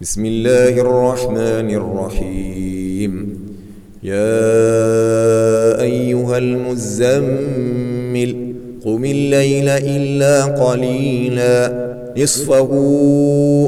بسم الله الرحمن الرحيم. يا أيها المزمل قم الليل إلا قليلا. نصفه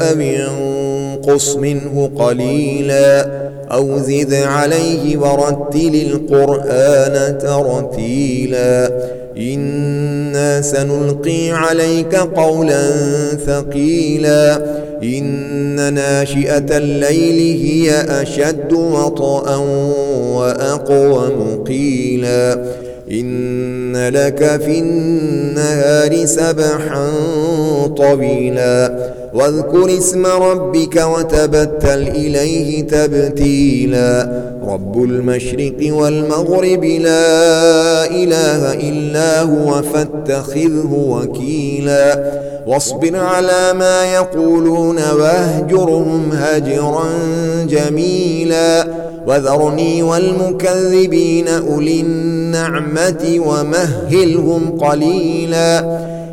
أو انقص منه قليلا. أو زد عليه ورتل القرآن ترتيلا. إنا سنلقي عليك قولا ثقيلا. إن ناشئة الليل هي أشد وطئا وأقوم قيلا إن لك في النهار سبحا طويلا. واذكر اسم ربك وتبتل إليه تبتيلا. رب المشرق والمغرب لا إله إلا هو. فاتخذه وكيلا. واصبر على ما يقولون واهجرهم هجرا جميلا. وذرني والمكذبين أولي النعمة ومهلهم قليلا.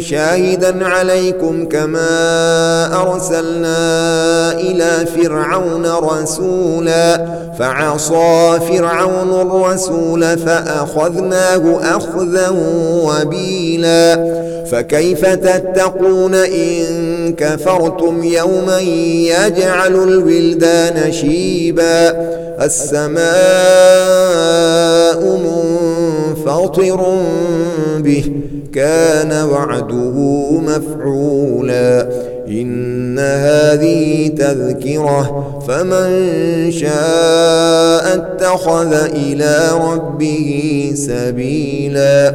شاهدا عليكم كما أرسلنا إلى فرعون رسولا فعصى فرعون الرسول فأخذناه أخذا وبيلا فكيف تتقون إن كفرتم يوما يجعل الولدان شيبا السماء منفطر به كان وعده مفعولا. إن هذه تذكرة فمن شاء اتخذ إلى ربه سبيلا.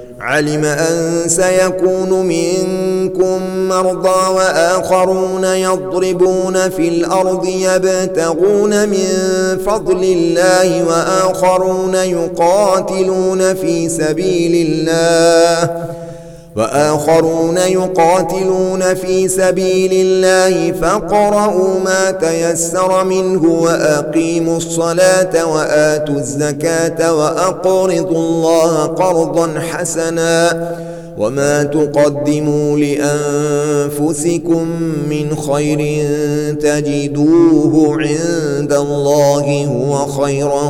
علم أن سيكون منكم مرضى وآخرون يضربون في الأرض يبتغون من فضل الله وآخرون يقاتلون في سبيل الله. وآخرون يقاتلون في سبيل الله فقرأوا ما تيسر منه وأقيموا الصلاة وآتوا الزكاة وأقرضوا الله قرضا حسنا وما تقدموا لأنفسكم من خير تجدوه عند الله هو خيرا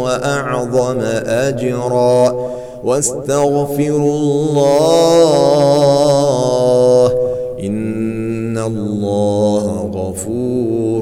وأعظم أجراً واستغفروا الله إن الله غفور